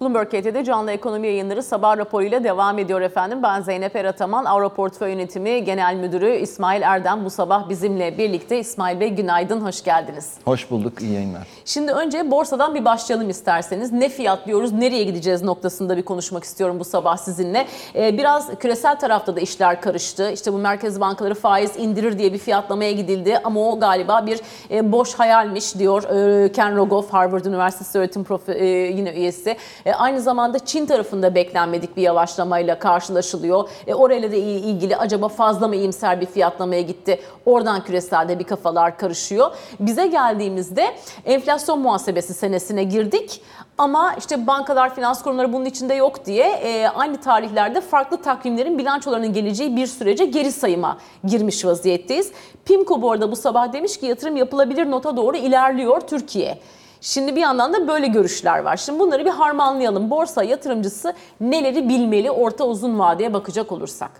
Bloomberg KT'de canlı ekonomi yayınları sabah raporuyla devam ediyor efendim. Ben Zeynep Erataman, Avro Portföy Yönetimi Genel Müdürü İsmail Erdem bu sabah bizimle birlikte. İsmail Bey günaydın, hoş geldiniz. Hoş bulduk, iyi yayınlar. Şimdi önce borsadan bir başlayalım isterseniz. Ne fiyatlıyoruz, nereye gideceğiz noktasında bir konuşmak istiyorum bu sabah sizinle. Ee, biraz küresel tarafta da işler karıştı. İşte bu merkez bankaları faiz indirir diye bir fiyatlamaya gidildi ama o galiba bir e, boş hayalmiş diyor e, Ken Rogoff, Harvard Üniversitesi öğretim profe, e, yine üyesi. E, aynı zamanda Çin tarafında beklenmedik bir yavaşlamayla karşılaşılıyor. E, orayla da ilgili acaba fazla mı iyimser bir fiyatlamaya gitti? Oradan küreselde bir kafalar karışıyor. Bize geldiğimizde enflasyon muhasebesi senesine girdik. Ama işte bankalar, finans kurumları bunun içinde yok diye e, aynı tarihlerde farklı takvimlerin bilançolarının geleceği bir sürece geri sayıma girmiş vaziyetteyiz. PIMCO bu arada bu sabah demiş ki yatırım yapılabilir nota doğru ilerliyor Türkiye. Şimdi bir yandan da böyle görüşler var. Şimdi bunları bir harmanlayalım. Borsa yatırımcısı neleri bilmeli orta uzun vadeye bakacak olursak?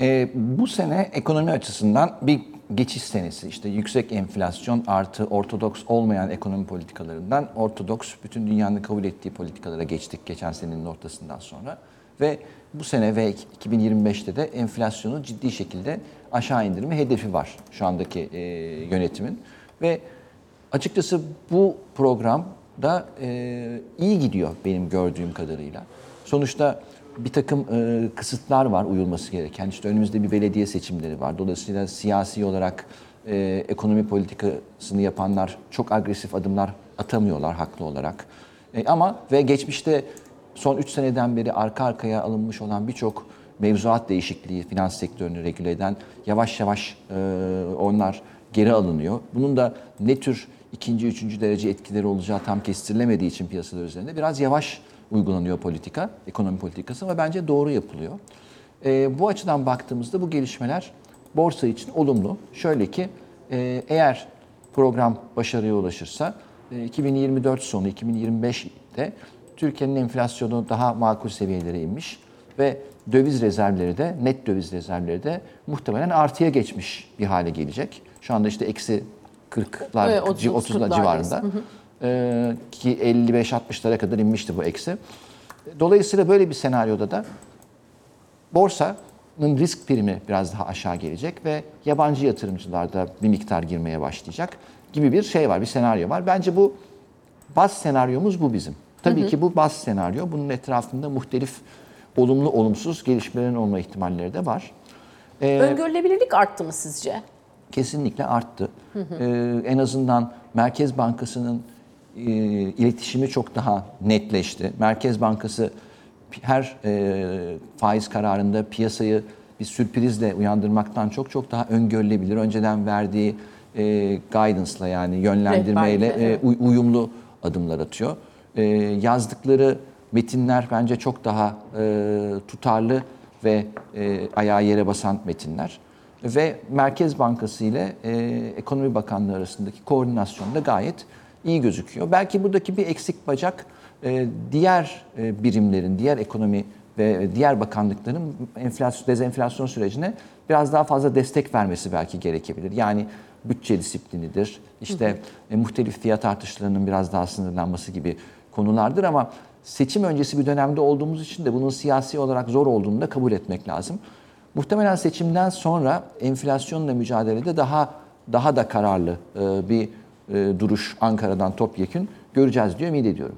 Ee, bu sene ekonomi açısından bir geçiş senesi. İşte yüksek enflasyon artı ortodoks olmayan ekonomi politikalarından ortodoks bütün dünyanın kabul ettiği politikalara geçtik geçen senenin ortasından sonra. Ve bu sene ve 2025'te de enflasyonu ciddi şekilde aşağı indirme hedefi var şu andaki e, yönetimin. Ve açıkçası bu program da e, iyi gidiyor benim gördüğüm kadarıyla. Sonuçta bir takım e, kısıtlar var uyulması gereken. İşte önümüzde bir belediye seçimleri var. Dolayısıyla siyasi olarak e, ekonomi politikasını yapanlar çok agresif adımlar atamıyorlar haklı olarak. E, ama ve geçmişte son 3 seneden beri arka arkaya alınmış olan birçok mevzuat değişikliği finans sektörünü regüle eden yavaş yavaş e, onlar geri alınıyor. Bunun da ne tür ikinci, üçüncü derece etkileri olacağı tam kestirilemediği için piyasalar üzerinde biraz yavaş uygulanıyor politika, ekonomi politikası ama bence doğru yapılıyor. E, bu açıdan baktığımızda bu gelişmeler borsa için olumlu. Şöyle ki e, eğer program başarıya ulaşırsa e, 2024 sonu 2025'te Türkiye'nin enflasyonu daha makul seviyelere inmiş ve döviz rezervleri de net döviz rezervleri de muhtemelen artıya geçmiş bir hale gelecek. Şu anda işte eksi 40'lar, Evet, 30, 30'lar 40'lardayız. civarında. Hı hı. Ee, ki 55-60'lara kadar inmişti bu eksi. Dolayısıyla böyle bir senaryoda da borsanın risk primi biraz daha aşağı gelecek ve yabancı yatırımcılar da bir miktar girmeye başlayacak gibi bir şey var, bir senaryo var. Bence bu baz senaryomuz bu bizim. Tabii hı hı. ki bu baz senaryo. Bunun etrafında muhtelif olumlu olumsuz gelişmelerin olma ihtimalleri de var. Ee, Öngörülebilirlik arttı mı sizce? Kesinlikle arttı. Hı hı. Ee, en azından Merkez Bankası'nın e, iletişimi çok daha netleşti. Merkez Bankası her e, faiz kararında piyasayı bir sürprizle uyandırmaktan çok çok daha öngörülebilir. Önceden verdiği e, guidance'la yani yönlendirmeyle e, uyumlu adımlar atıyor. E, yazdıkları metinler bence çok daha e, tutarlı ve e, ayağı yere basan metinler. Ve Merkez Bankası ile e, Ekonomi Bakanlığı arasındaki koordinasyon da gayet iyi gözüküyor. Belki buradaki bir eksik bacak e, diğer e, birimlerin, diğer ekonomi ve diğer bakanlıkların enflasyon, dezenflasyon sürecine biraz daha fazla destek vermesi belki gerekebilir. Yani bütçe disiplinidir, işte hı hı. E, muhtelif fiyat artışlarının biraz daha sınırlanması gibi konulardır ama seçim öncesi bir dönemde olduğumuz için de bunun siyasi olarak zor olduğunu da kabul etmek lazım. Muhtemelen seçimden sonra enflasyonla mücadelede daha daha da kararlı bir duruş Ankara'dan topyekün göreceğiz diye ümit ediyorum.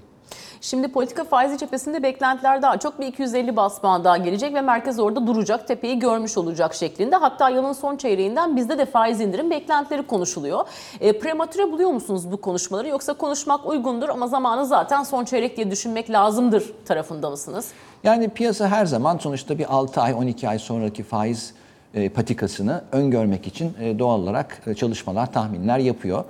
Şimdi politika faizi cephesinde beklentiler daha çok bir 250 bas daha gelecek ve merkez orada duracak, tepeyi görmüş olacak şeklinde. Hatta yılın son çeyreğinden bizde de faiz indirim beklentileri konuşuluyor. E, prematüre buluyor musunuz bu konuşmaları yoksa konuşmak uygundur ama zamanı zaten son çeyrek diye düşünmek lazımdır tarafında mısınız? Yani piyasa her zaman sonuçta bir 6 ay 12 ay sonraki faiz e, patikasını öngörmek için e, doğal olarak e, çalışmalar, tahminler yapıyor.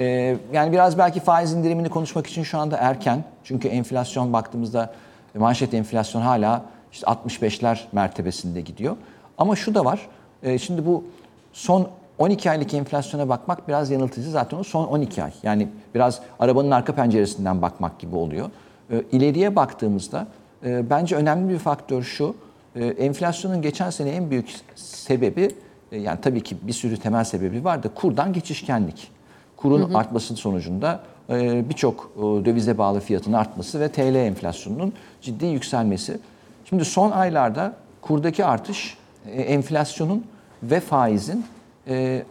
E, yani biraz belki faiz indirimini konuşmak için şu anda erken. Çünkü enflasyon baktığımızda e, manşet enflasyon hala işte 65'ler mertebesinde gidiyor. Ama şu da var. E, şimdi bu son 12 aylık enflasyona bakmak biraz yanıltıcı zaten o son 12 ay. Yani biraz arabanın arka penceresinden bakmak gibi oluyor. E, ileriye baktığımızda e, bence önemli bir faktör şu. E, enflasyonun geçen sene en büyük sebebi e, yani tabii ki bir sürü temel sebebi var da kurdan geçişkenlik. Kurun artması sonucunda e, birçok e, dövize bağlı fiyatın artması ve TL enflasyonunun ciddi yükselmesi. Şimdi son aylarda kurdaki artış e, enflasyonun ve faizin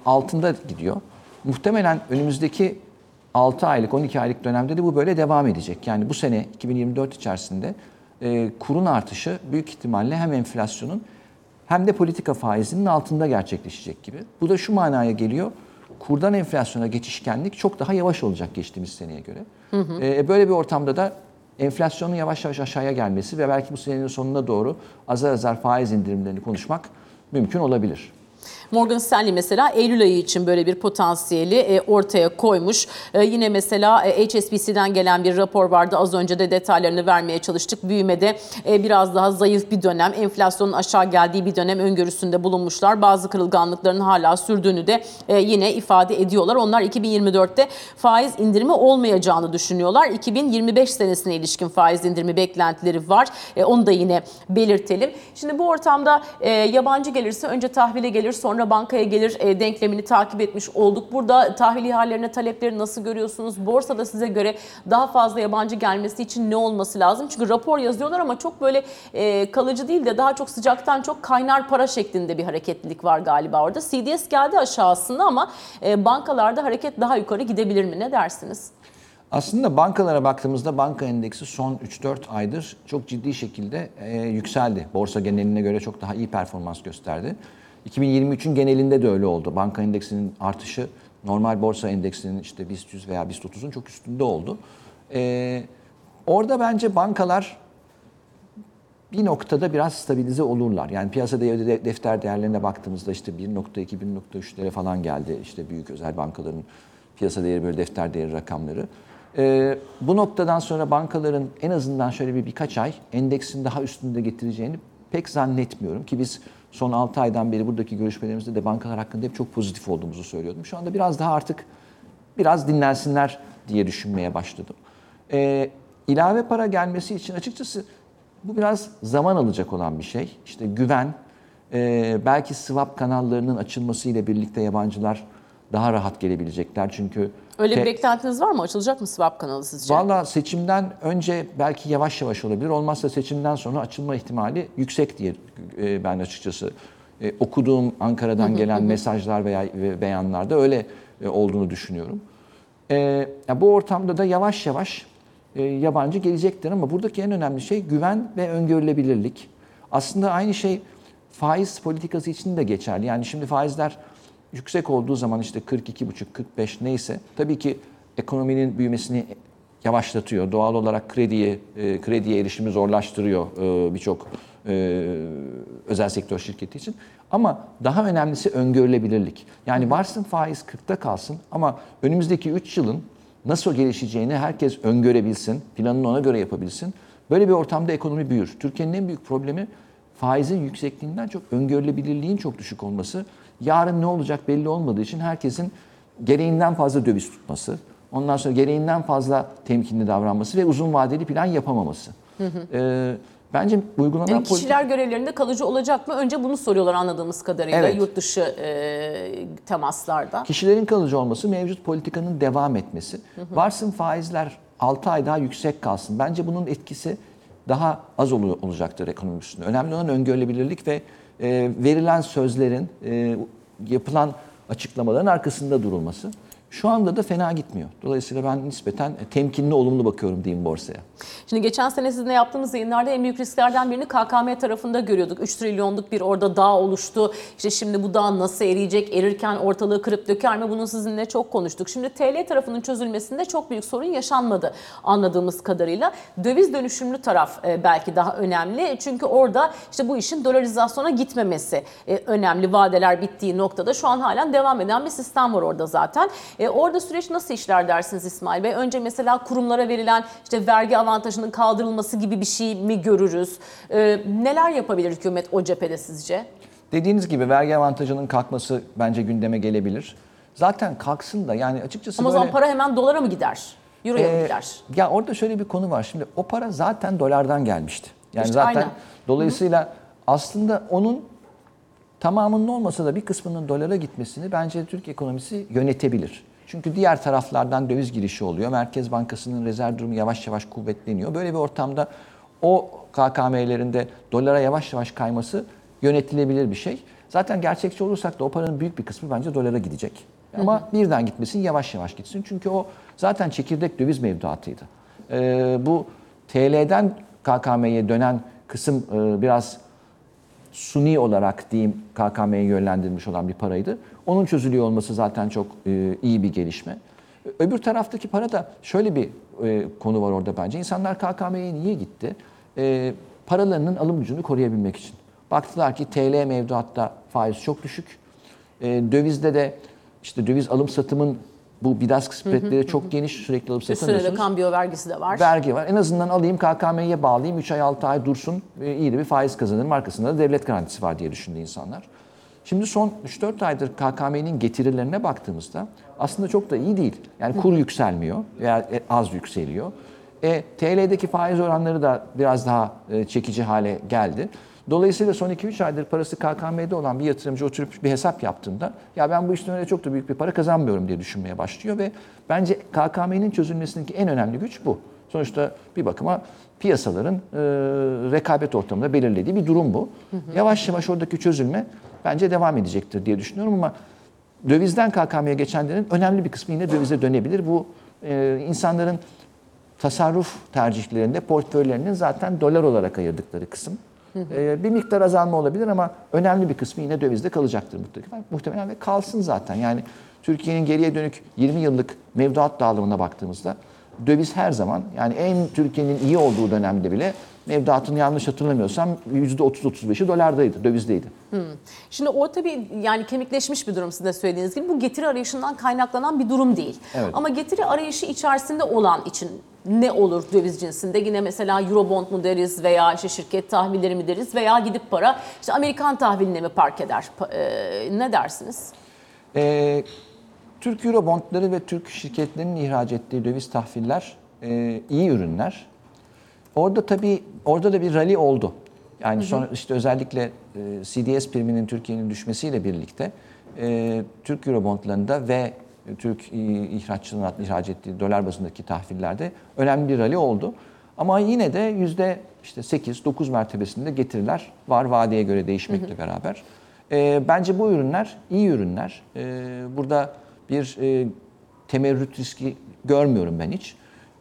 altında gidiyor. Muhtemelen önümüzdeki 6 aylık, 12 aylık dönemde de bu böyle devam edecek. Yani bu sene 2024 içerisinde kurun artışı büyük ihtimalle hem enflasyonun hem de politika faizinin altında gerçekleşecek gibi. Bu da şu manaya geliyor. Kurdan enflasyona geçişkenlik çok daha yavaş olacak geçtiğimiz seneye göre. E, böyle bir ortamda da enflasyonun yavaş yavaş aşağıya gelmesi ve belki bu senenin sonuna doğru azar azar faiz indirimlerini konuşmak mümkün olabilir. Morgan Stanley mesela Eylül ayı için böyle bir potansiyeli e, ortaya koymuş. E, yine mesela e, HSBC'den gelen bir rapor vardı. Az önce de detaylarını vermeye çalıştık. Büyümede biraz daha zayıf bir dönem, enflasyonun aşağı geldiği bir dönem öngörüsünde bulunmuşlar. Bazı kırılganlıkların hala sürdüğünü de yine ifade ediyorlar. Onlar 2024'te faiz indirimi olmayacağını düşünüyorlar. 2025 senesine ilişkin faiz indirimi beklentileri var. Onu da yine belirtelim. Şimdi bu ortamda yabancı gelirse önce tahvile gelir sonra bankaya gelir e, denklemini takip etmiş olduk. Burada tahvil ihalelerine talepleri nasıl görüyorsunuz? Borsada size göre daha fazla yabancı gelmesi için ne olması lazım? Çünkü rapor yazıyorlar ama çok böyle e, kalıcı değil de daha çok sıcaktan çok kaynar para şeklinde bir hareketlilik var galiba orada. CDS geldi aşağısında ama e, bankalarda hareket daha yukarı gidebilir mi? Ne dersiniz? Aslında bankalara baktığımızda banka endeksi son 3-4 aydır çok ciddi şekilde e, yükseldi. Borsa geneline göre çok daha iyi performans gösterdi. 2023'ün genelinde de öyle oldu. Banka endeksinin artışı normal borsa endeksinin işte BIST 100 veya BIST 30'un çok üstünde oldu. E, orada bence bankalar bir noktada biraz stabilize olurlar. Yani piyasa değeri defter değerlerine baktığımızda işte 1.2-1.3'lere falan geldi. İşte büyük özel bankaların piyasa değeri böyle defter değeri rakamları. Ee, bu noktadan sonra bankaların en azından şöyle bir birkaç ay endeksin daha üstünde getireceğini pek zannetmiyorum ki biz son 6 aydan beri buradaki görüşmelerimizde de bankalar hakkında hep çok pozitif olduğumuzu söylüyordum. Şu anda biraz daha artık biraz dinlensinler diye düşünmeye başladım. Ee, ilave para gelmesi için açıkçası bu biraz zaman alacak olan bir şey. İşte güven, e, belki swap kanallarının açılmasıyla birlikte yabancılar daha rahat gelebilecekler. Çünkü Öyle bir te- beklentiniz var mı? Açılacak mı swap kanalı sizce? Valla seçimden önce belki yavaş yavaş olabilir. Olmazsa seçimden sonra açılma ihtimali yüksek diye e, ben açıkçası e, okuduğum Ankara'dan gelen mesajlar veya ve beyanlarda öyle e, olduğunu düşünüyorum. E, ya bu ortamda da yavaş yavaş e, yabancı gelecektir ama buradaki en önemli şey güven ve öngörülebilirlik. Aslında aynı şey faiz politikası için de geçerli. Yani şimdi faizler yüksek olduğu zaman işte 42,5-45 neyse tabii ki ekonominin büyümesini yavaşlatıyor. Doğal olarak krediye e, krediye erişimi zorlaştırıyor e, birçok e, özel sektör şirketi için. Ama daha önemlisi öngörülebilirlik. Yani varsın faiz 40'ta kalsın ama önümüzdeki 3 yılın nasıl gelişeceğini herkes öngörebilsin, planını ona göre yapabilsin. Böyle bir ortamda ekonomi büyür. Türkiye'nin en büyük problemi faizin yüksekliğinden çok öngörülebilirliğin çok düşük olması. Yarın ne olacak belli olmadığı için herkesin gereğinden fazla döviz tutması, ondan sonra gereğinden fazla temkinli davranması ve uzun vadeli plan yapamaması. Ee, bence uygulanan Yani kişiler görevlerinde kalıcı olacak mı? Önce bunu soruyorlar anladığımız kadarıyla Evet. yurt dışı e, temaslarda. Kişilerin kalıcı olması, mevcut politikanın devam etmesi. Varsın faizler 6 ay daha yüksek kalsın. Bence bunun etkisi daha az olu- olacaktır ekonomi üstünde. Önemli olan öngörülebilirlik ve verilen sözlerin, e, yapılan açıklamaların arkasında durulması. Şu anda da fena gitmiyor. Dolayısıyla ben nispeten temkinli, olumlu bakıyorum diyeyim borsaya. Şimdi geçen sene sizinle yaptığımız yayınlarda en büyük risklerden birini KKM tarafında görüyorduk. 3 trilyonluk bir orada dağ oluştu. İşte şimdi bu dağ nasıl eriyecek? Erirken ortalığı kırıp döker mi? Bunu sizinle çok konuştuk. Şimdi TL tarafının çözülmesinde çok büyük sorun yaşanmadı anladığımız kadarıyla. Döviz dönüşümlü taraf e, belki daha önemli. Çünkü orada işte bu işin dolarizasyona gitmemesi e, önemli. Vadeler bittiği noktada şu an halen devam eden bir sistem var orada zaten. E, orada süreç nasıl işler dersiniz İsmail Bey? Önce mesela kurumlara verilen işte vergi avantajının kaldırılması gibi bir şey mi görürüz? E, neler yapabilir hükümet o cephede sizce? Dediğiniz gibi vergi avantajının kalkması bence gündeme gelebilir. Zaten kalksın da yani açıkçası Ama o böyle... zaman para hemen dolara mı gider? Euroya mı Ee, gider? Ya orada şöyle bir konu var. Şimdi o para zaten dolardan gelmişti. Yani İşte zaten aynen. dolayısıyla aslında onun tamamının olmasa da bir kısmının dolara gitmesini bence Türk ekonomisi yönetebilir. Çünkü diğer taraflardan döviz girişi oluyor. Merkez Bankası'nın rezerv durumu yavaş yavaş kuvvetleniyor. Böyle bir ortamda o KKM'lerinde dolara yavaş yavaş kayması yönetilebilir bir şey. Zaten gerçekçi olursak da o paranın büyük bir kısmı bence dolara gidecek. Ama birden gitmesin, yavaş yavaş gitsin. Çünkü o zaten çekirdek döviz mevduatıydı. Ee, bu TL'den KKM'ye dönen kısım e, biraz suni olarak diyeyim KKM'ye yönlendirilmiş olan bir paraydı. Onun çözülüyor olması zaten çok e, iyi bir gelişme. Öbür taraftaki para da şöyle bir e, konu var orada bence. İnsanlar KKM'ye niye gitti? E, paralarının alım gücünü koruyabilmek için. Baktılar ki TL mevduatta faiz çok düşük. Dövizde de işte döviz alım satımın bu bidas spreadleri çok geniş sürekli alıp Üstüne de satamıyorsunuz. kambiyo vergisi de var. Vergi var. En azından alayım KKM'ye bağlayayım 3 ay 6 ay dursun e, iyi de bir faiz kazanırım. Arkasında da devlet garantisi var diye düşündü insanlar. Şimdi son 3-4 aydır KKM'nin getirilerine baktığımızda aslında çok da iyi değil. Yani kur yükselmiyor veya e, az yükseliyor. E, TL'deki faiz oranları da biraz daha e, çekici hale geldi. Dolayısıyla son 2-3 aydır parası KKM'de olan bir yatırımcı oturup bir hesap yaptığında ya ben bu işten öyle çok da büyük bir para kazanmıyorum diye düşünmeye başlıyor ve bence KKM'nin çözülmesindeki en önemli güç bu. Sonuçta bir bakıma piyasaların e, rekabet ortamında belirlediği bir durum bu. Yavaş yavaş oradaki çözülme bence devam edecektir diye düşünüyorum ama dövizden KKM'ye geçenlerin önemli bir kısmı yine dövize dönebilir. Bu e, insanların tasarruf tercihlerinde portföylerinin zaten dolar olarak ayırdıkları kısım. Ee, bir miktar azalma olabilir ama önemli bir kısmı yine dövizde kalacaktır muhtemelen. Muhtemelen ve kalsın zaten. Yani Türkiye'nin geriye dönük 20 yıllık mevduat dağılımına baktığımızda döviz her zaman yani en Türkiye'nin iyi olduğu dönemde bile mevduatın yanlış hatırlamıyorsam %30-35'i dolardaydı, dövizdeydi. Şimdi o tabii yani kemikleşmiş bir durum sizin de söylediğiniz gibi. Bu getiri arayışından kaynaklanan bir durum değil. Evet. Ama getiri arayışı içerisinde olan için ne olur döviz cinsinde? Yine mesela Eurobond mu deriz veya işte şirket tahvilleri mi deriz veya gidip para işte Amerikan tahviline mi park eder? Pa- e, ne dersiniz? Ee, Türk Eurobondları ve Türk şirketlerinin ihraç ettiği döviz tahviller e, iyi ürünler. Orada tabii orada da bir rally oldu. Yani sonra işte özellikle e, CDS priminin Türkiye'nin düşmesiyle birlikte e, Türk Eurobondlarında ve Türk ihraççının ihraç ettiği dolar bazındaki tahvillerde önemli bir rally oldu. Ama yine de yüzde işte 8-9 mertebesinde getiriler var vadeye göre değişmekle beraber. E, bence bu ürünler iyi ürünler. E, burada bir e, temerrüt riski görmüyorum ben hiç.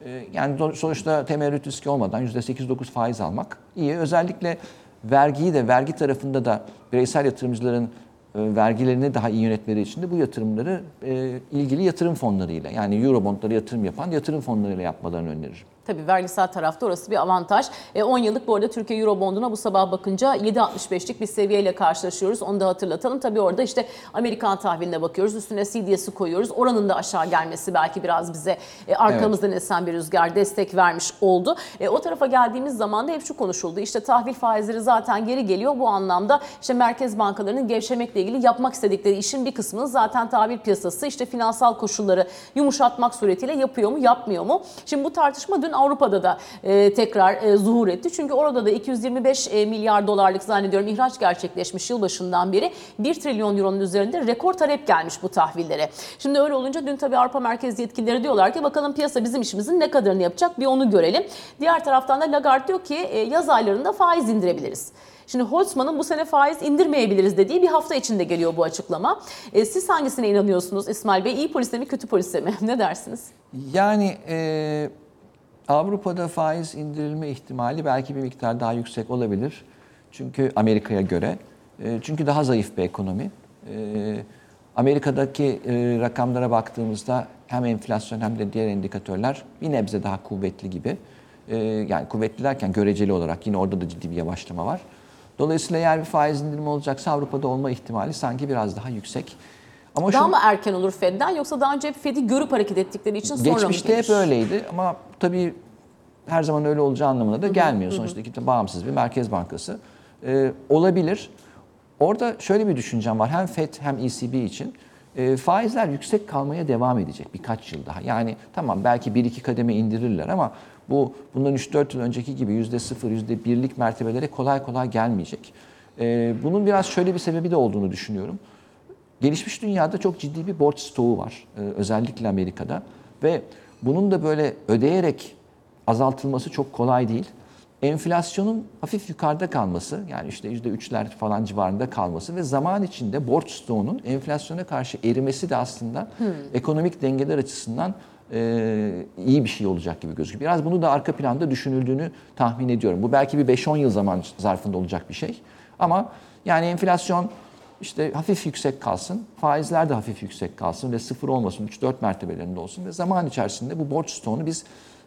E, yani sonuçta temerrüt riski olmadan %8-9 faiz almak iyi. Özellikle vergiyi de vergi tarafında da bireysel yatırımcıların e, vergilerini daha iyi yönetmeleri için de bu yatırımları e, ilgili yatırım fonlarıyla yani Eurobondlara yatırım yapan yatırım fonlarıyla yapmalarını öneririm. Tabii vergisel tarafta orası bir avantaj. E, 10 yıllık bu arada Türkiye Eurobond'una bu sabah bakınca 7.65'lik bir seviyeyle karşılaşıyoruz. Onu da hatırlatalım. Tabii orada işte Amerikan tahviline bakıyoruz. Üstüne CDS'i koyuyoruz. Oranın da aşağı gelmesi belki biraz bize e, arkamızdan esen bir rüzgar destek vermiş oldu. E, o tarafa geldiğimiz zaman da hep şu konuşuldu. İşte tahvil faizleri zaten geri geliyor. Bu anlamda işte merkez bankalarının gevşemekle ilgili yapmak istedikleri işin bir kısmını zaten tahvil piyasası işte finansal koşulları yumuşatmak suretiyle yapıyor mu yapmıyor mu? Şimdi bu tartışma dün Avrupa'da da e, tekrar e, zuhur etti. Çünkü orada da 225 e, milyar dolarlık zannediyorum ihraç gerçekleşmiş yılbaşından beri 1 trilyon euronun üzerinde rekor talep gelmiş bu tahvillere. Şimdi öyle olunca dün tabii Avrupa merkez yetkilileri diyorlar ki bakalım piyasa bizim işimizin ne kadarını yapacak bir onu görelim. Diğer taraftan da Lagarde diyor ki e, yaz aylarında faiz indirebiliriz. Şimdi Holtzman'ın bu sene faiz indirmeyebiliriz dediği bir hafta içinde geliyor bu açıklama. E, siz hangisine inanıyorsunuz İsmail Bey? İyi polise mi kötü polise mi? Ne dersiniz? Yani e, Avrupa'da faiz indirilme ihtimali belki bir miktar daha yüksek olabilir. Çünkü Amerika'ya göre. E, çünkü daha zayıf bir ekonomi. E, Amerika'daki e, rakamlara baktığımızda hem enflasyon hem de diğer indikatörler bir nebze daha kuvvetli gibi. E, yani kuvvetli derken göreceli olarak yine orada da ciddi bir yavaşlama var. Dolayısıyla eğer bir faiz indirimi olacaksa Avrupa'da olma ihtimali sanki biraz daha yüksek. Ama Daha şu- mı erken olur Fed'den yoksa daha önce hep Fed'i görüp hareket ettikleri için sonra Geçmişte mı hep gelir? öyleydi ama tabii her zaman öyle olacağı anlamına da gelmiyor. Sonuçta iki bağımsız bir merkez bankası. Ee, olabilir. Orada şöyle bir düşüncem var. Hem FED hem ECB için. Ee, faizler yüksek kalmaya devam edecek birkaç yıl daha. Yani tamam belki bir iki kademe indirirler ama bu bundan 3-4 yıl önceki gibi %0, %1'lik mertebelere kolay kolay gelmeyecek. Ee, bunun biraz şöyle bir sebebi de olduğunu düşünüyorum gelişmiş dünyada çok ciddi bir borç stoğu var. Ee, özellikle Amerika'da. Ve bunun da böyle ödeyerek azaltılması çok kolay değil. Enflasyonun hafif yukarıda kalması yani işte %3'ler falan civarında kalması ve zaman içinde borç stoğunun enflasyona karşı erimesi de aslında ekonomik dengeler açısından e, iyi bir şey olacak gibi gözüküyor. Biraz bunu da arka planda düşünüldüğünü tahmin ediyorum. Bu belki bir 5-10 yıl zaman zarfında olacak bir şey. Ama yani enflasyon işte hafif yüksek kalsın, faizler de hafif yüksek kalsın ve sıfır olmasın, 3-4 mertebelerinde olsun ve zaman içerisinde bu borç stoğunu biz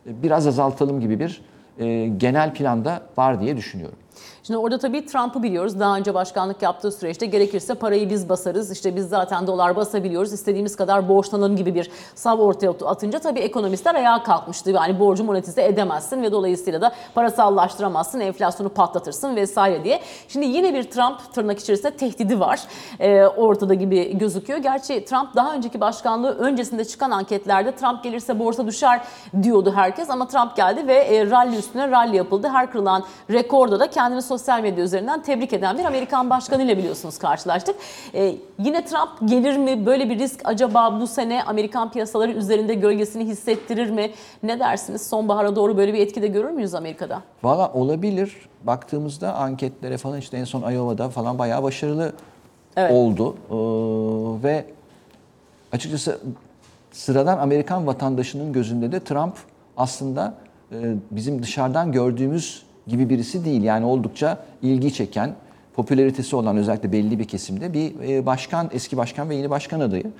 e, biraz azaltalım gibi bir e, genel planda var diye düşünüyorum. Şimdi orada tabii Trump'ı biliyoruz. Daha önce başkanlık yaptığı süreçte gerekirse parayı biz basarız. İşte biz zaten dolar basabiliyoruz. İstediğimiz kadar borçlanalım gibi bir sav ortaya atınca tabii ekonomistler ayağa kalkmıştı. Yani borcu monetize edemezsin ve dolayısıyla da parasallaştıramazsın, enflasyonu patlatırsın vesaire diye. Şimdi yine bir Trump tırnak içerisinde tehdidi var. Ee, ortada gibi gözüküyor. Gerçi Trump daha önceki başkanlığı öncesinde çıkan anketlerde Trump gelirse borsa düşer diyordu herkes ama Trump geldi ve e, rally üstüne rally yapıldı. Her kırılan rekorda da kendini sosyal medya üzerinden tebrik eden bir Amerikan başkanıyla biliyorsunuz karşılaştık. Ee, yine Trump gelir mi? Böyle bir risk acaba bu sene Amerikan piyasaları üzerinde gölgesini hissettirir mi? Ne dersiniz? Sonbahara doğru böyle bir etki de görür müyüz Amerika'da? Valla olabilir. Baktığımızda anketlere falan işte en son Iowa'da falan bayağı başarılı Evet. oldu. Ee, ve açıkçası sıradan Amerikan vatandaşının gözünde de Trump aslında e, bizim dışarıdan gördüğümüz gibi birisi değil. Yani oldukça ilgi çeken, popülaritesi olan özellikle belli bir kesimde bir e, başkan, eski başkan ve yeni başkan adayı.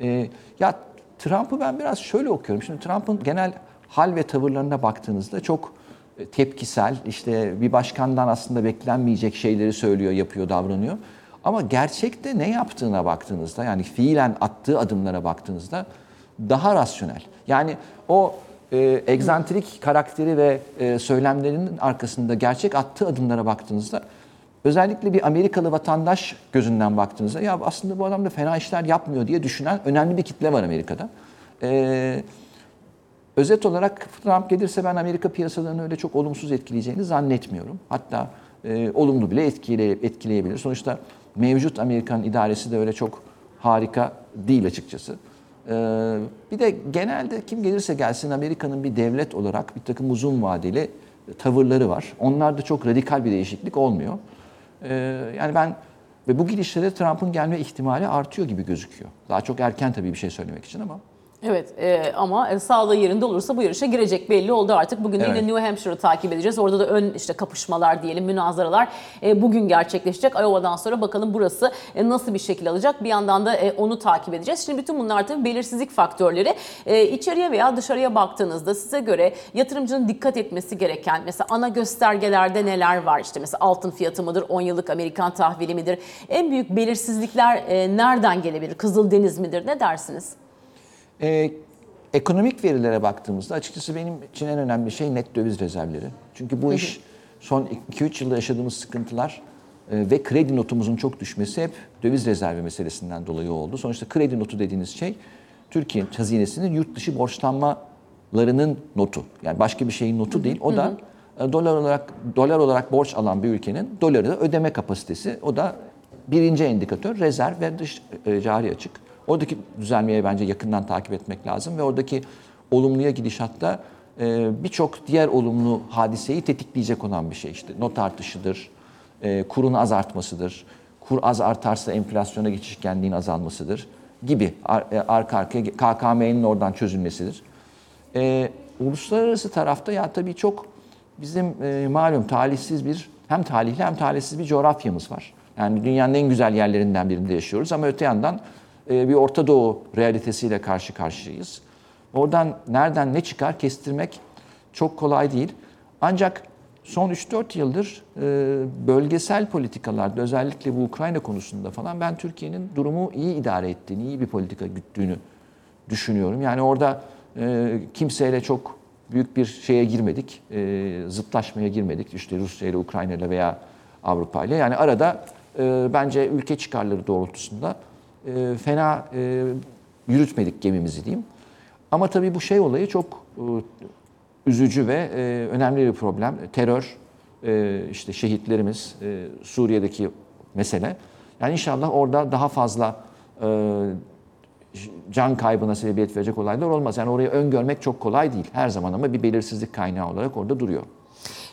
E, ya Trump'ı ben biraz şöyle okuyorum. Şimdi Trump'ın genel hal ve tavırlarına baktığınızda çok e, tepkisel, işte bir başkandan aslında beklenmeyecek şeyleri söylüyor, yapıyor, davranıyor. Ama gerçekte ne yaptığına baktığınızda yani fiilen attığı adımlara baktığınızda daha rasyonel. Yani o e, egzantrik karakteri ve e, söylemlerinin arkasında gerçek attığı adımlara baktığınızda özellikle bir Amerikalı vatandaş gözünden baktığınızda ya aslında bu adam da fena işler yapmıyor diye düşünen önemli bir kitle var Amerika'da. E, özet olarak Trump gelirse ben Amerika piyasalarını öyle çok olumsuz etkileyeceğini zannetmiyorum. Hatta e, olumlu bile etkile, etkileyebilir. Sonuçta mevcut Amerikan idaresi de öyle çok harika değil açıkçası. Ee, bir de genelde kim gelirse gelsin Amerika'nın bir devlet olarak bir takım uzun vadeli tavırları var. Onlarda çok radikal bir değişiklik olmuyor. Ee, yani ben ve bu gidişle de Trump'ın gelme ihtimali artıyor gibi gözüküyor. Daha çok erken tabii bir şey söylemek için ama. Evet e, ama e, sağlığı yerinde olursa bu yarışa girecek belli oldu artık. Bugün Evet. yine New Hampshire'ı takip edeceğiz. Orada da ön işte kapışmalar diyelim, münazaralar e, bugün gerçekleşecek. Iowa'dan sonra bakalım burası e, nasıl bir şekil alacak. Bir yandan da e, onu takip edeceğiz. Şimdi bütün bunlar tabii belirsizlik faktörleri. E, içeriye veya dışarıya baktığınızda size göre yatırımcının dikkat etmesi gereken mesela ana göstergelerde neler var? İşte mesela altın fiyatı mıdır, 10 yıllık Amerikan tahvili midir? En büyük belirsizlikler e, nereden gelebilir? Kızıldeniz midir? Ne dersiniz? Ee, ekonomik verilere baktığımızda açıkçası benim için en önemli şey net döviz rezervleri. Çünkü bu iş son 2-3 yılda yaşadığımız sıkıntılar e, ve kredi notumuzun çok düşmesi hep döviz rezervi meselesinden dolayı oldu. Sonuçta kredi notu dediğiniz şey Türkiye hazinesinin yurt dışı borçlanmalarının notu. Yani başka bir şeyin notu değil. O da e, dolar olarak dolar olarak borç alan bir ülkenin doları ödeme kapasitesi. O da birinci indikatör rezerv ve dış e, cari açık. Oradaki düzelmeye bence yakından takip etmek lazım ve oradaki olumluya gidişatta e, birçok diğer olumlu hadiseyi tetikleyecek olan bir şey. İşte not artışıdır, e, kurun az artmasıdır, kur az artarsa enflasyona geçişkenliğin azalmasıdır gibi e, arka arkaya KKM'nin oradan çözülmesidir. Uluslararası tarafta ya tabii çok bizim malum talihsiz bir hem talihli hem talihsiz bir coğrafyamız var. Yani dünyanın en güzel yerlerinden birinde yaşıyoruz ama öte yandan bir Orta Doğu realitesiyle karşı karşıyayız. Oradan nereden ne çıkar kestirmek çok kolay değil. Ancak son 3-4 yıldır e, bölgesel politikalarda özellikle bu Ukrayna konusunda falan ben Türkiye'nin durumu iyi idare ettiğini, iyi bir politika güttüğünü düşünüyorum. Yani orada e, kimseyle çok büyük bir şeye girmedik, e, zıtlaşmaya girmedik. İşte Rusya ile Ukrayna ile veya Avrupa ile. Yani arada e, bence ülke çıkarları doğrultusunda e, fena e, yürütmedik gemimizi diyeyim. Ama tabii bu şey olayı çok e, üzücü ve e, önemli bir problem. Terör, e, işte şehitlerimiz, e, Suriye'deki mesele. Yani inşallah orada daha fazla e, can kaybına sebebiyet verecek olaylar olmaz. Yani orayı öngörmek çok kolay değil her zaman ama bir belirsizlik kaynağı olarak orada duruyor.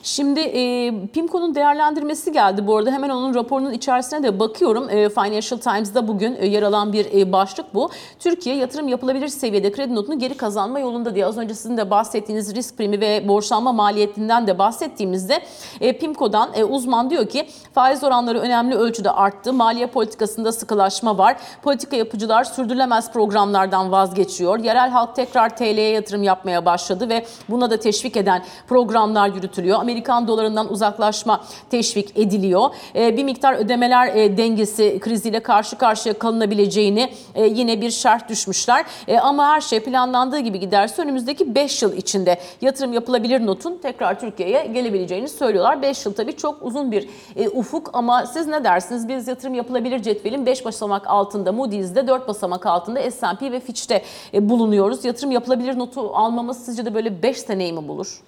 Şimdi e, PIMCO'nun değerlendirmesi geldi bu arada. Hemen onun raporunun içerisine de bakıyorum. E, Financial Times'da bugün e, yer alan bir e, başlık bu. Türkiye yatırım yapılabilir seviyede kredi notunu geri kazanma yolunda diye az önce sizin de bahsettiğiniz risk primi ve borçlanma maliyetinden de bahsettiğimizde e, PIMCO'dan e, uzman diyor ki faiz oranları önemli ölçüde arttı. Maliye politikasında sıkılaşma var. Politika yapıcılar sürdürülemez programlardan vazgeçiyor. Yerel halk tekrar TL'ye yatırım yapmaya başladı ve buna da teşvik eden programlar yürütülüyor. Amerikan dolarından uzaklaşma teşvik ediliyor. E, bir miktar ödemeler e, dengesi kriziyle karşı karşıya kalınabileceğini e, yine bir şart düşmüşler. Ama her şey planlandığı gibi giderse önümüzdeki 5 yıl içinde yatırım yapılabilir notun tekrar Türkiye'ye gelebileceğini söylüyorlar. 5 yıl tabii çok uzun bir ufuk ama siz ne dersiniz? Biz yatırım yapılabilir cetvelin 5 basamak altında Moody's'de 4 basamak altında S&P ve Fitch'te bulunuyoruz. Yatırım yapılabilir notu almamız sizce de böyle 5 seneyi mi bulur?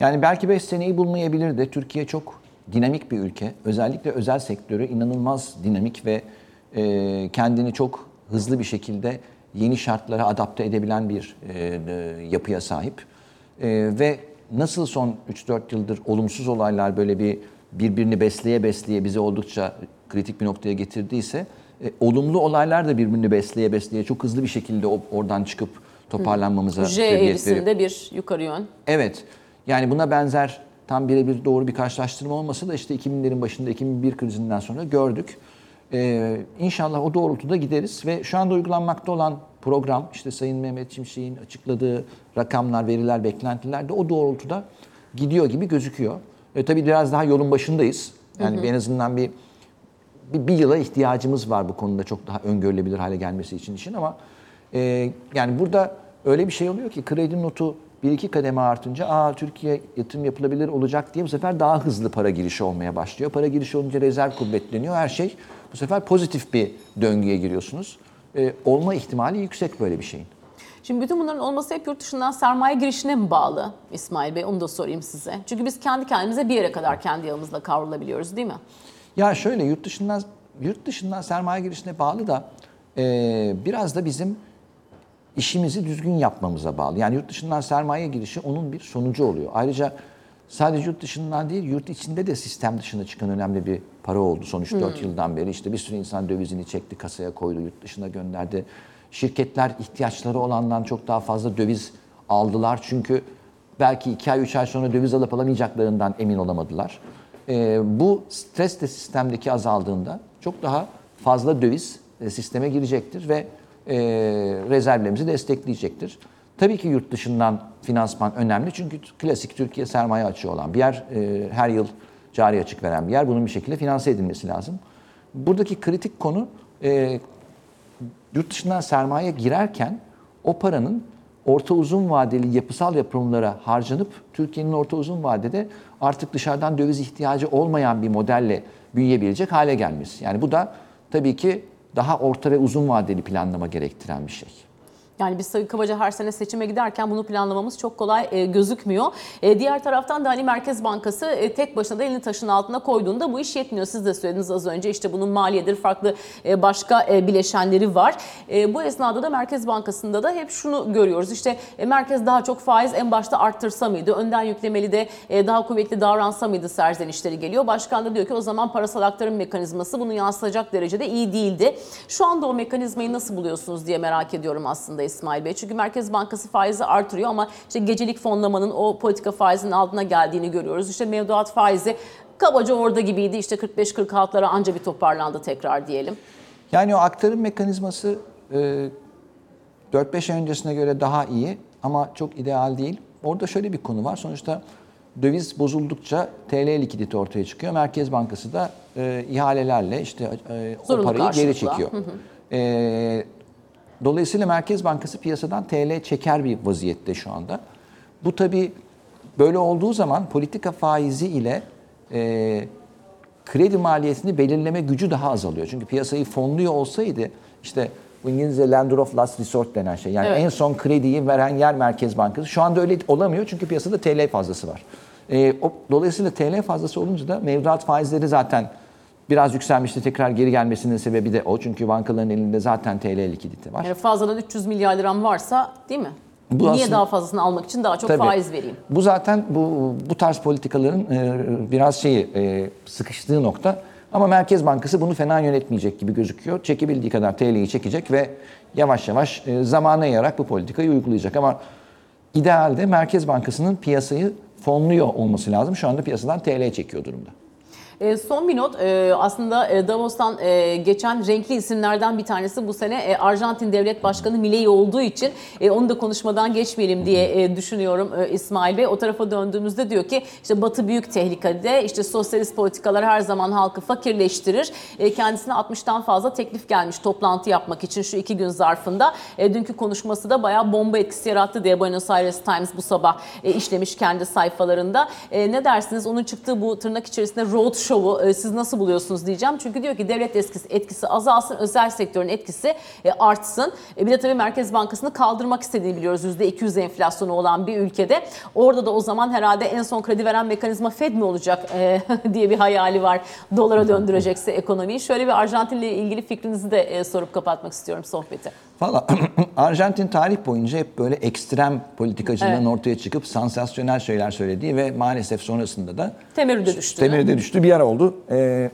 Yani belki 5 seneyi bulmayabilir de Türkiye çok dinamik bir ülke. Özellikle özel sektörü inanılmaz dinamik ve e, kendini çok hızlı bir şekilde yeni şartlara adapte edebilen bir e, e, yapıya sahip. E, ve nasıl son 3-4 yıldır olumsuz olaylar böyle bir birbirini besleye besleye bizi oldukça kritik bir noktaya getirdiyse e, olumlu olaylar da birbirini besleye besleye çok hızlı bir şekilde oradan çıkıp toparlanmamıza J sebebiyet veriyor. eğrisinde bir yukarı yön. Evet. Yani buna benzer tam birebir doğru bir karşılaştırma olmasa da işte 2000'lerin başında 2001 krizinden sonra gördük. Ee, inşallah o doğrultuda gideriz ve şu anda uygulanmakta olan program işte Sayın Mehmet Şimşek'in açıkladığı rakamlar, veriler, beklentiler de o doğrultuda gidiyor gibi gözüküyor. E, tabii biraz daha yolun başındayız. Yani en azından bir, bir bir yıla ihtiyacımız var bu konuda çok daha öngörülebilir hale gelmesi için işin ama e, yani burada öyle bir şey oluyor ki kredi notu bir iki kademe artınca aa Türkiye yatırım yapılabilir olacak diye bu sefer daha hızlı para girişi olmaya başlıyor. Para girişi olunca rezerv kuvvetleniyor her şey. Bu sefer pozitif bir döngüye giriyorsunuz. E, olma ihtimali yüksek böyle bir şeyin. Şimdi bütün bunların olması hep yurt dışından sermaye girişine mi bağlı İsmail Bey? Onu da sorayım size. Çünkü biz kendi kendimize bir yere kadar kendi yağımızla kavrulabiliyoruz değil mi? Ya şöyle yurt dışından yurt dışından sermaye girişine bağlı da e, biraz da bizim işimizi düzgün yapmamıza bağlı. Yani yurt dışından sermaye girişi onun bir sonucu oluyor. Ayrıca sadece yurt dışından değil yurt içinde de sistem dışına çıkan önemli bir para oldu son 3-4 yıldan beri. İşte bir sürü insan dövizini çekti, kasaya koydu, yurt dışına gönderdi. Şirketler ihtiyaçları olandan çok daha fazla döviz aldılar. Çünkü belki 2 ay 3 ay sonra döviz alıp alamayacaklarından emin olamadılar. Ee, bu stres de sistemdeki azaldığında çok daha fazla döviz e, sisteme girecektir ve e, rezervlerimizi destekleyecektir. Tabii ki yurt dışından finansman önemli çünkü klasik Türkiye sermaye açığı olan bir yer, e, her yıl cari açık veren bir yer. Bunun bir şekilde finanse edilmesi lazım. Buradaki kritik konu e, yurt dışından sermaye girerken o paranın orta uzun vadeli yapısal yatırımlara harcanıp Türkiye'nin orta uzun vadede artık dışarıdan döviz ihtiyacı olmayan bir modelle büyüyebilecek hale gelmesi. Yani bu da tabii ki daha orta ve uzun vadeli planlama gerektiren bir şey. Yani biz tabii kabaca her sene seçime giderken bunu planlamamız çok kolay e, gözükmüyor. E, diğer taraftan da hani Merkez Bankası e, tek başına da elini taşın altına koyduğunda bu iş yetmiyor. Siz de söylediniz az önce işte bunun maliyedir, farklı e, başka e, bileşenleri var. E, bu esnada da Merkez Bankası'nda da hep şunu görüyoruz. İşte e, merkez daha çok faiz en başta arttırsa mıydı? Önden yüklemeli de e, daha kuvvetli davransa mıydı serzenişleri geliyor. Başkan da diyor ki o zaman parasal aktarım mekanizması bunu yansıtacak derecede iyi değildi. Şu anda o mekanizmayı nasıl buluyorsunuz diye merak ediyorum aslında İsmail Bey. Çünkü Merkez Bankası faizi artırıyor ama işte gecelik fonlamanın o politika faizinin altına geldiğini görüyoruz. İşte mevduat faizi kabaca orada gibiydi. İşte 45-46'lara anca bir toparlandı tekrar diyelim. Yani o aktarım mekanizması e, 4-5 ay öncesine göre daha iyi ama çok ideal değil. Orada şöyle bir konu var. Sonuçta döviz bozuldukça TL likidite ortaya çıkıyor. Merkez Bankası da e, ihalelerle işte e, o Zorunlu parayı geri çekiyor. E, dolayısıyla Merkez Bankası piyasadan TL çeker bir vaziyette şu anda. Bu tabii böyle olduğu zaman politika faizi ile e, kredi maliyetini belirleme gücü daha azalıyor. Çünkü piyasayı fonluyor olsaydı işte bu İngilizce lender of last resort denen şey. Yani Evet. en son krediyi veren yer Merkez Bankası. Şu anda öyle olamıyor çünkü piyasada TL fazlası var. Ee, o, dolayısıyla TL fazlası olunca da mevduat faizleri zaten Biraz yükselmişti tekrar geri gelmesinin sebebi de o. Çünkü bankaların elinde zaten TL likidite var. Yani fazladan 300 milyar liram varsa değil mi? Bu Niye aslında- daha fazlasını almak için daha çok Tabii. faiz vereyim? Bu zaten bu bu tarz politikaların e, biraz şeyi e, sıkıştığı nokta. Ama Merkez Bankası bunu fena yönetmeyecek gibi gözüküyor. Çekebildiği kadar TL'yi çekecek ve yavaş yavaş e, zamana yayarak bu politikayı uygulayacak. Ama idealde Merkez Bankası'nın piyasayı fonluyor olması lazım. Şu anda piyasadan TL çekiyor durumda. E, son bir not e, aslında e, Davos'tan e, geçen renkli isimlerden bir tanesi bu sene e, Arjantin Devlet Başkanı Milei olduğu için e, onu da konuşmadan geçmeyelim diye e, düşünüyorum e, İsmail Bey. O tarafa döndüğümüzde diyor ki işte Batı büyük tehlikede işte sosyalist politikalar her zaman halkı fakirleştirir. E, kendisine 60'tan fazla teklif gelmiş toplantı yapmak için şu iki gün zarfında. E, dünkü konuşması da bayağı bomba etkisi yarattı diye Buenos Aires Times bu sabah e, işlemiş kendi sayfalarında. E, ne dersiniz onun çıktığı bu tırnak içerisinde road show'u e, siz nasıl buluyorsunuz diyeceğim. Çünkü diyor ki devlet etkisi, etkisi azalsın, özel sektörün etkisi e, artsın. E, bir de tabii Merkez Bankası'nı kaldırmak istediğini biliyoruz. %200 enflasyonu olan bir ülkede. Orada da o zaman herhalde en son kredi veren mekanizma Fed mi olacak e, diye bir hayali var. Dolara döndürecekse ekonomiyi. Şöyle bir Arjantin'le ilgili fikrinizi de e, sorup kapatmak istiyorum sohbeti. Valla Arjantin tarih boyunca hep böyle ekstrem politikacılığın Evet. ortaya çıkıp sansasyonel şeyler söylediği ve maalesef sonrasında da Temerrüde düştü. Temerrüde düştü bir yer oldu. Ee,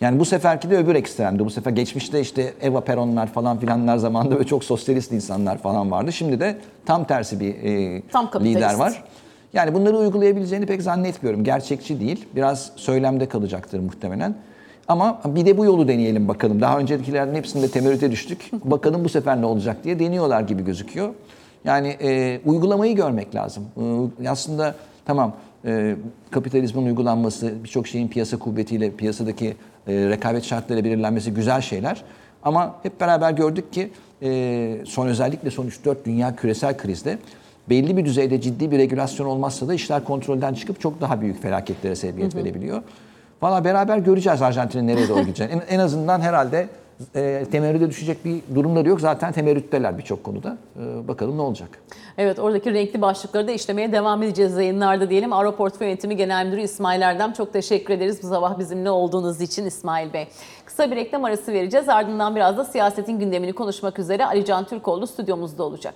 yani bu seferki de öbür ekstremdi. Bu sefer geçmişte işte Eva Peronlar falan filanlar zamanında ve çok sosyalist insanlar falan vardı. Şimdi de tam tersi bir e, Tam kapitalist. lider var. Yani bunları uygulayabileceğini pek zannetmiyorum. Gerçekçi değil. Biraz söylemde kalacaktır muhtemelen. Ama bir de bu yolu deneyelim bakalım. Daha öncekilerin hepsinde temerrüte düştük. Bakalım bu sefer ne olacak diye deniyorlar gibi gözüküyor. Yani e, uygulamayı görmek lazım. E, aslında tamam e, kapitalizmin uygulanması, birçok şeyin piyasa kuvvetiyle, piyasadaki e, rekabet şartlarıyla belirlenmesi güzel şeyler. Ama hep beraber gördük ki e, son özellikle son 3-4 dünya küresel krizde belli bir düzeyde ciddi bir regülasyon olmazsa da işler kontrolden çıkıp çok daha büyük felaketlere sebebiyet verebiliyor. Valla beraber göreceğiz Arjantin'in nereye doğru gideceğini. En, en azından herhalde e, temerrüde düşecek bir durumları yok. Zaten temerrütteler birçok konuda. E, bakalım ne olacak. Evet oradaki renkli başlıkları da işlemeye devam edeceğiz yayınlarda diyelim. Avrupa Portföy Yönetimi Genel Müdürü İsmail Erdem çok teşekkür ederiz bu sabah bizimle olduğunuz için İsmail Bey. Kısa bir reklam arası vereceğiz ardından biraz da siyasetin gündemini konuşmak üzere Ali Can Türkoğlu stüdyomuzda olacak.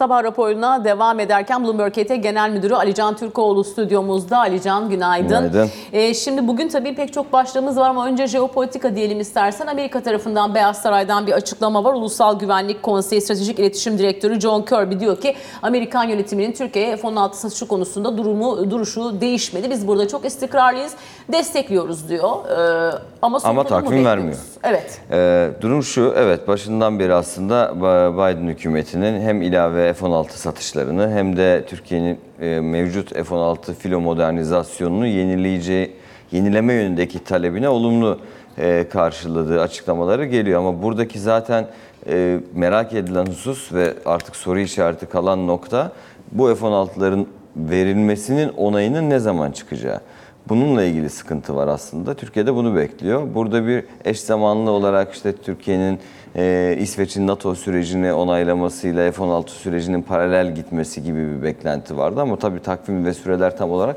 Sabah raporuna devam ederken Bloomberg KT Genel Müdürü Ali Can Türkoğlu stüdyomuzda. Ali Can günaydın. Günaydın. Ee, şimdi bugün tabii pek çok başlığımız var ama önce jeopolitika diyelim istersen. Amerika tarafından Beyaz Saray'dan bir açıklama var. Ulusal Güvenlik Konseyi Stratejik İletişim Direktörü John Kirby diyor ki Amerikan yönetiminin Türkiye'ye F-16 satışı konusunda durumu duruşu değişmedi. Biz burada çok istikrarlıyız, destekliyoruz diyor. Ee, ama bunu takvim vermiyor. Evet. Ee, durum şu, evet başından beri aslında Biden hükümetinin hem ilave F-16 satışlarını hem de Türkiye'nin e, mevcut F-16 filo modernizasyonunu yenileyici, yenileme yönündeki talebine olumlu e, karşıladığı açıklamaları geliyor. Ama buradaki zaten e, merak edilen husus ve artık soru işareti kalan nokta bu F-16'ların verilmesinin onayının ne zaman çıkacağı. Bununla ilgili sıkıntı var aslında. Türkiye'de bunu bekliyor. Burada bir eş zamanlı olarak işte Türkiye'nin e, İsveç'in NATO sürecini onaylamasıyla F-16 sürecinin paralel gitmesi gibi bir beklenti vardı. Ama tabii takvim ve süreler tam olarak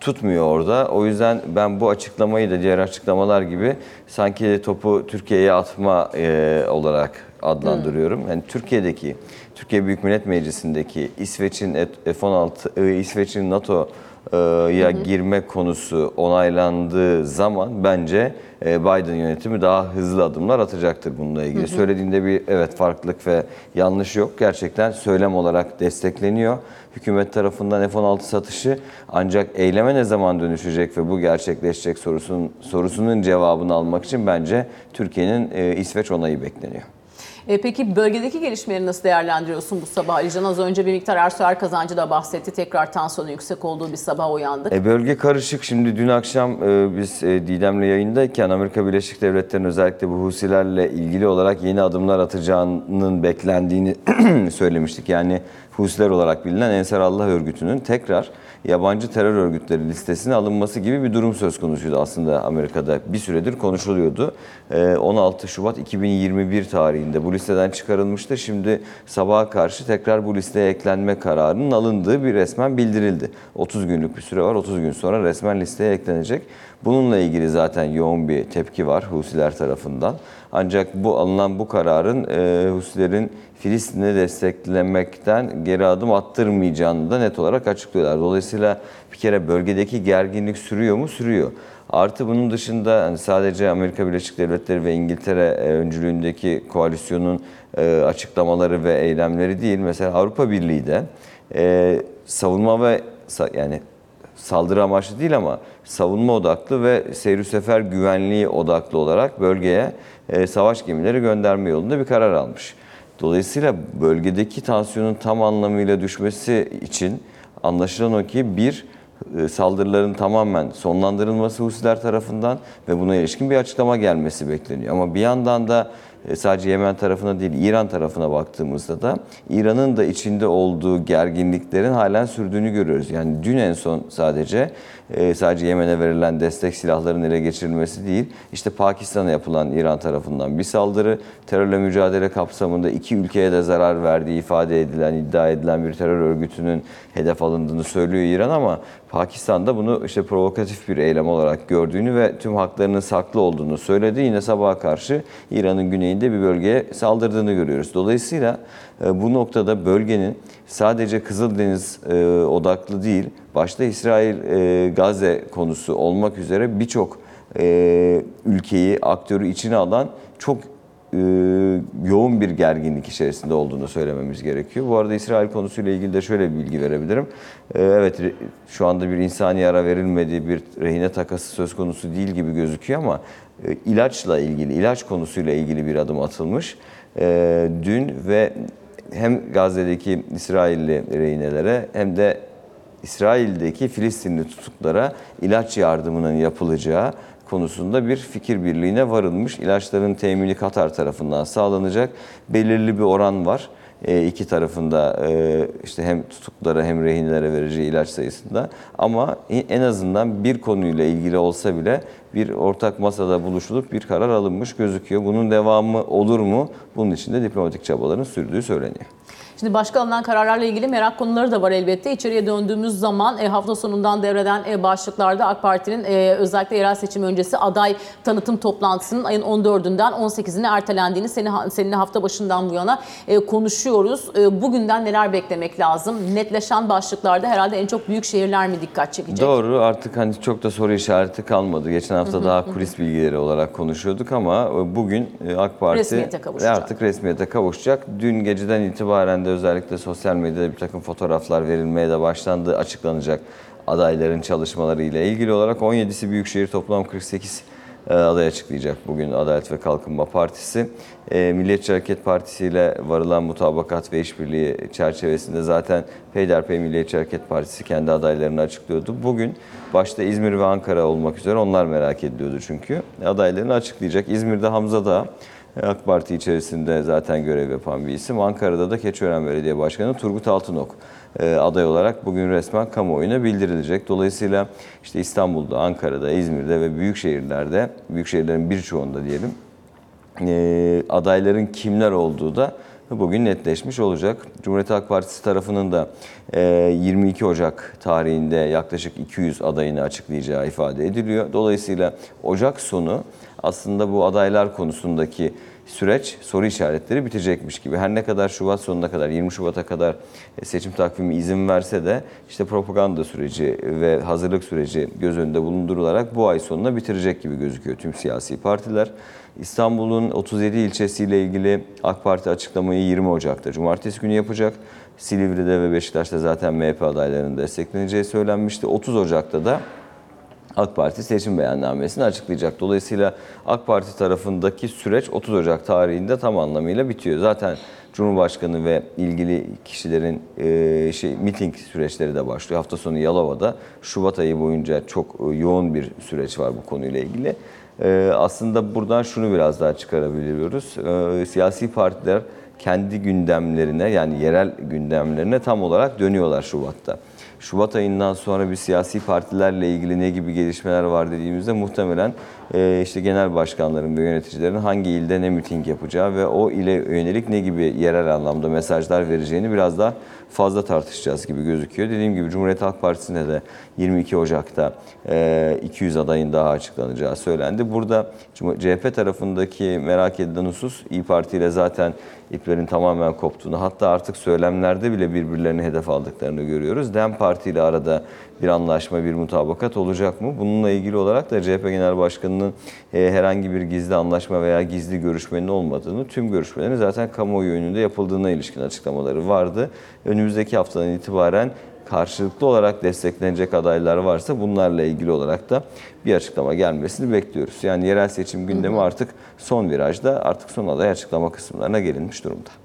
tutmuyor orada. O yüzden ben bu açıklamayı da diğer açıklamalar gibi sanki topu Türkiye'ye atma e, olarak adlandırıyorum. Yani Türkiye'deki, Türkiye Büyük Millet Meclisi'ndeki İsveç'in F-16, e, İsveç'in NATO ya girme konusu onaylandığı zaman bence e, Biden yönetimi daha hızlı adımlar atacaktır bununla ilgili. Söylediğinde bir evet farklılık ve yanlış yok. Gerçekten söylem olarak destekleniyor. Hükümet tarafından F-16 satışı ancak eyleme ne zaman dönüşecek ve bu gerçekleşecek sorusunun sorusunun cevabını almak için bence Türkiye'nin e, İsveç onayı bekleniyor. E, peki bölgedeki gelişmeleri nasıl değerlendiriyorsun bu sabah Alican? Az önce bir miktar Ersoy kazancı da bahsetti. Tekrar tansiyonun yüksek olduğu bir sabah uyandık. E, bölge karışık. Şimdi dün akşam e, biz e, Didem'le yayındayken Amerika Birleşik Devletleri'nin özellikle bu Husilerle ilgili olarak yeni adımlar atacağının beklendiğini söylemiştik. Yani Husiler olarak bilinen Ensar Allah örgütünün tekrar yabancı terör örgütleri listesine alınması gibi bir durum söz konusuydu aslında Amerika'da. Bir süredir konuşuluyordu. Ee, 16 Şubat 2021 tarihinde bu listeden çıkarılmıştı. Şimdi sabaha karşı tekrar bu listeye eklenme kararının alındığı bir resmen bildirildi. 30 günlük bir süre var. 30 gün sonra resmen listeye eklenecek. Bununla ilgili zaten yoğun bir tepki var Husiler tarafından. Ancak bu alınan bu kararın e, Husilerin Filistin'i desteklemekten geri adım attırmayacağını da net olarak açıklıyorlar. Dolayısıyla bir kere bölgedeki gerginlik sürüyor mu? Sürüyor. Artı bunun dışında hani sadece Amerika Birleşik Devletleri ve İngiltere e, öncülüğündeki koalisyonun e, açıklamaları ve eylemleri değil. Mesela Avrupa Birliği de e, savunma ve yani saldırı amaçlı değil ama savunma odaklı ve seyir sefer güvenliği odaklı olarak bölgeye e, savaş gemileri gönderme yolunda bir karar almış. Dolayısıyla bölgedeki tansiyonun tam anlamıyla düşmesi için anlaşılan o ki bir e, saldırıların tamamen sonlandırılması Husiler tarafından ve buna ilişkin bir açıklama gelmesi bekleniyor. Ama bir yandan da sadece Yemen tarafına değil İran tarafına baktığımızda da İran'ın da içinde olduğu gerginliklerin halen sürdüğünü görüyoruz. Yani dün en son sadece e, sadece Yemen'e verilen destek silahların ele geçirilmesi değil, işte Pakistan'a yapılan İran tarafından bir saldırı, terörle mücadele kapsamında iki ülkeye de zarar verdiği ifade edilen, iddia edilen bir terör örgütünün hedef alındığını söylüyor İran ama Pakistan da bunu işte provokatif bir eylem olarak gördüğünü ve tüm haklarının saklı olduğunu söyledi. Yine sabaha karşı İran'ın güneyinde bir bölgeye saldırdığını görüyoruz. Dolayısıyla e, bu noktada bölgenin sadece Kızıldeniz e, odaklı değil, başta İsrail e, konusu olmak üzere birçok ülkeyi, aktörü içine alan çok e, yoğun bir gerginlik içerisinde olduğunu söylememiz gerekiyor. Bu arada İsrail konusuyla ilgili de şöyle bir bilgi verebilirim. E, evet şu anda bir insani ara verilmediği bir rehine takası söz konusu değil gibi gözüküyor ama e, ilaçla ilgili, ilaç konusuyla ilgili bir adım atılmış. Dün ve hem Gazze'deki İsrailli rehinelere hem de İsrail'deki Filistinli tutuklara ilaç yardımının yapılacağı konusunda bir fikir birliğine varılmış. İlaçların temini Katar tarafından sağlanacak. Belirli bir oran var. E, iki tarafında e, işte hem tutuklara hem rehinelere vereceği ilaç sayısında. Ama en azından bir konuyla ilgili olsa bile bir ortak masada buluşulup bir karar alınmış gözüküyor. Bunun devamı olur mu? Bunun için de diplomatik çabaların sürdüğü söyleniyor. Şimdi başka alınan kararlarla ilgili merak konuları da var elbette. İçeriye döndüğümüz zaman e, hafta sonundan devreden e, başlıklarda AK Parti'nin e, özellikle yerel seçim öncesi aday tanıtım toplantısının ayın 14'ünden 18'ine ertelendiğini seni, seninle hafta başından bu yana e, konuşuyoruz. E, bugünden neler beklemek lazım? Netleşen başlıklarda herhalde en çok büyük şehirler mi dikkat çekecek? Doğru artık hani çok da soru işareti kalmadı. Geçen hafta daha kulis bilgileri olarak konuşuyorduk ama e, bugün e, AK Parti Resmiyete artık resmiyete kavuşacak. Dün geceden itibaren de özellikle sosyal medyada bir takım fotoğraflar verilmeye de başlandı. Açıklanacak adayların çalışmaları ile ilgili olarak 17'si Büyükşehir toplam 48 e, aday açıklayacak bugün Adalet ve Kalkınma Partisi. E, Milliyetçi Hareket Partisi ile varılan mutabakat ve işbirliği çerçevesinde zaten peyderpey Milliyetçi Hareket Partisi kendi adaylarını açıklıyordu. Bugün başta İzmir ve Ankara olmak üzere onlar merak ediliyordu çünkü. Adaylarını açıklayacak. İzmir'de Hamza Dağ, AK Parti içerisinde zaten görev yapan bir isim. Ankara'da da Keçiören Belediye Başkanı Turgut Altınok e, aday olarak bugün resmen kamuoyuna bildirilecek. Dolayısıyla işte İstanbul'da, Ankara'da, İzmir'de ve büyük şehirlerde, büyük şehirlerin birçoğunda diyelim e, adayların kimler olduğu da bugün netleşmiş olacak. Cumhuriyet Halk Partisi tarafının da e, 22 Ocak tarihinde yaklaşık 200 adayını açıklayacağı ifade ediliyor. Dolayısıyla Ocak sonu aslında bu adaylar konusundaki süreç soru işaretleri bitecekmiş gibi. Her ne kadar Şubat sonuna kadar 20 Şubat'a kadar e, seçim takvimi izin verse de işte propaganda süreci ve hazırlık süreci göz önünde bulundurularak bu ay sonuna bitirecek gibi gözüküyor tüm siyasi partiler. İstanbul'un 37 ilçesiyle ilgili AK Parti açıklamayı 20 Ocak'ta Cumartesi günü yapacak. Silivri'de ve Beşiktaş'ta zaten MHP adaylarının destekleneceği söylenmişti. 30 Ocak'ta da AK Parti seçim beyannamesini açıklayacak. Dolayısıyla AK Parti tarafındaki süreç 30 Ocak tarihinde tam anlamıyla bitiyor. Zaten Cumhurbaşkanı ve ilgili kişilerin e, şey miting süreçleri de başlıyor. Hafta sonu Yalova'da Şubat ayı boyunca çok e, yoğun bir süreç var bu konuyla ilgili. E, aslında buradan şunu biraz daha çıkarabiliyoruz. E, siyasi partiler kendi gündemlerine yani yerel gündemlerine tam olarak dönüyorlar Şubat'ta. Şubat ayından sonra bir siyasi partilerle ilgili ne gibi gelişmeler var dediğimizde muhtemelen e, işte genel başkanların ve yöneticilerin hangi ilde ne miting yapacağı ve o ile yönelik ne gibi yerel anlamda mesajlar vereceğini biraz daha fazla tartışacağız gibi gözüküyor. Dediğim gibi Cumhuriyet Halk Partisi'nde de 22 Ocak'ta e, 200 adayın daha açıklanacağı söylendi. Burada CHP tarafındaki merak edilen husus İyi Parti ile zaten iplerin tamamen koptuğunu hatta artık söylemlerde bile birbirlerini hedef aldıklarını görüyoruz. DEM Parti ile arada bir anlaşma, bir mutabakat olacak mı? Bununla ilgili olarak da CHP Genel Başkanı'nın e, herhangi bir gizli anlaşma veya gizli görüşmenin olmadığını, tüm görüşmelerin zaten kamuoyu önünde yapıldığına ilişkin açıklamaları vardı. Önümüzdeki haftadan itibaren karşılıklı olarak desteklenecek adaylar varsa bunlarla ilgili olarak da bir açıklama gelmesini bekliyoruz. Yani yerel seçim gündemi artık son virajda, artık son aday açıklama kısımlarına gelinmiş durumda.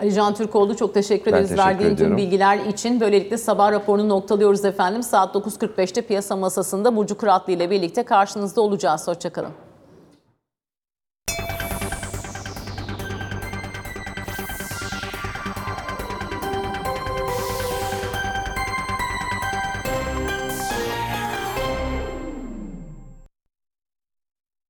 Ali Can Türkoğlu çok teşekkür ederiz teşekkür verdiğin tüm ediyorum. bilgiler için. Böylelikle sabah raporunu noktalıyoruz efendim. Saat 9.45'te piyasa masasında Burcu Kıratlı ile birlikte karşınızda olacağız. Hoşçakalın.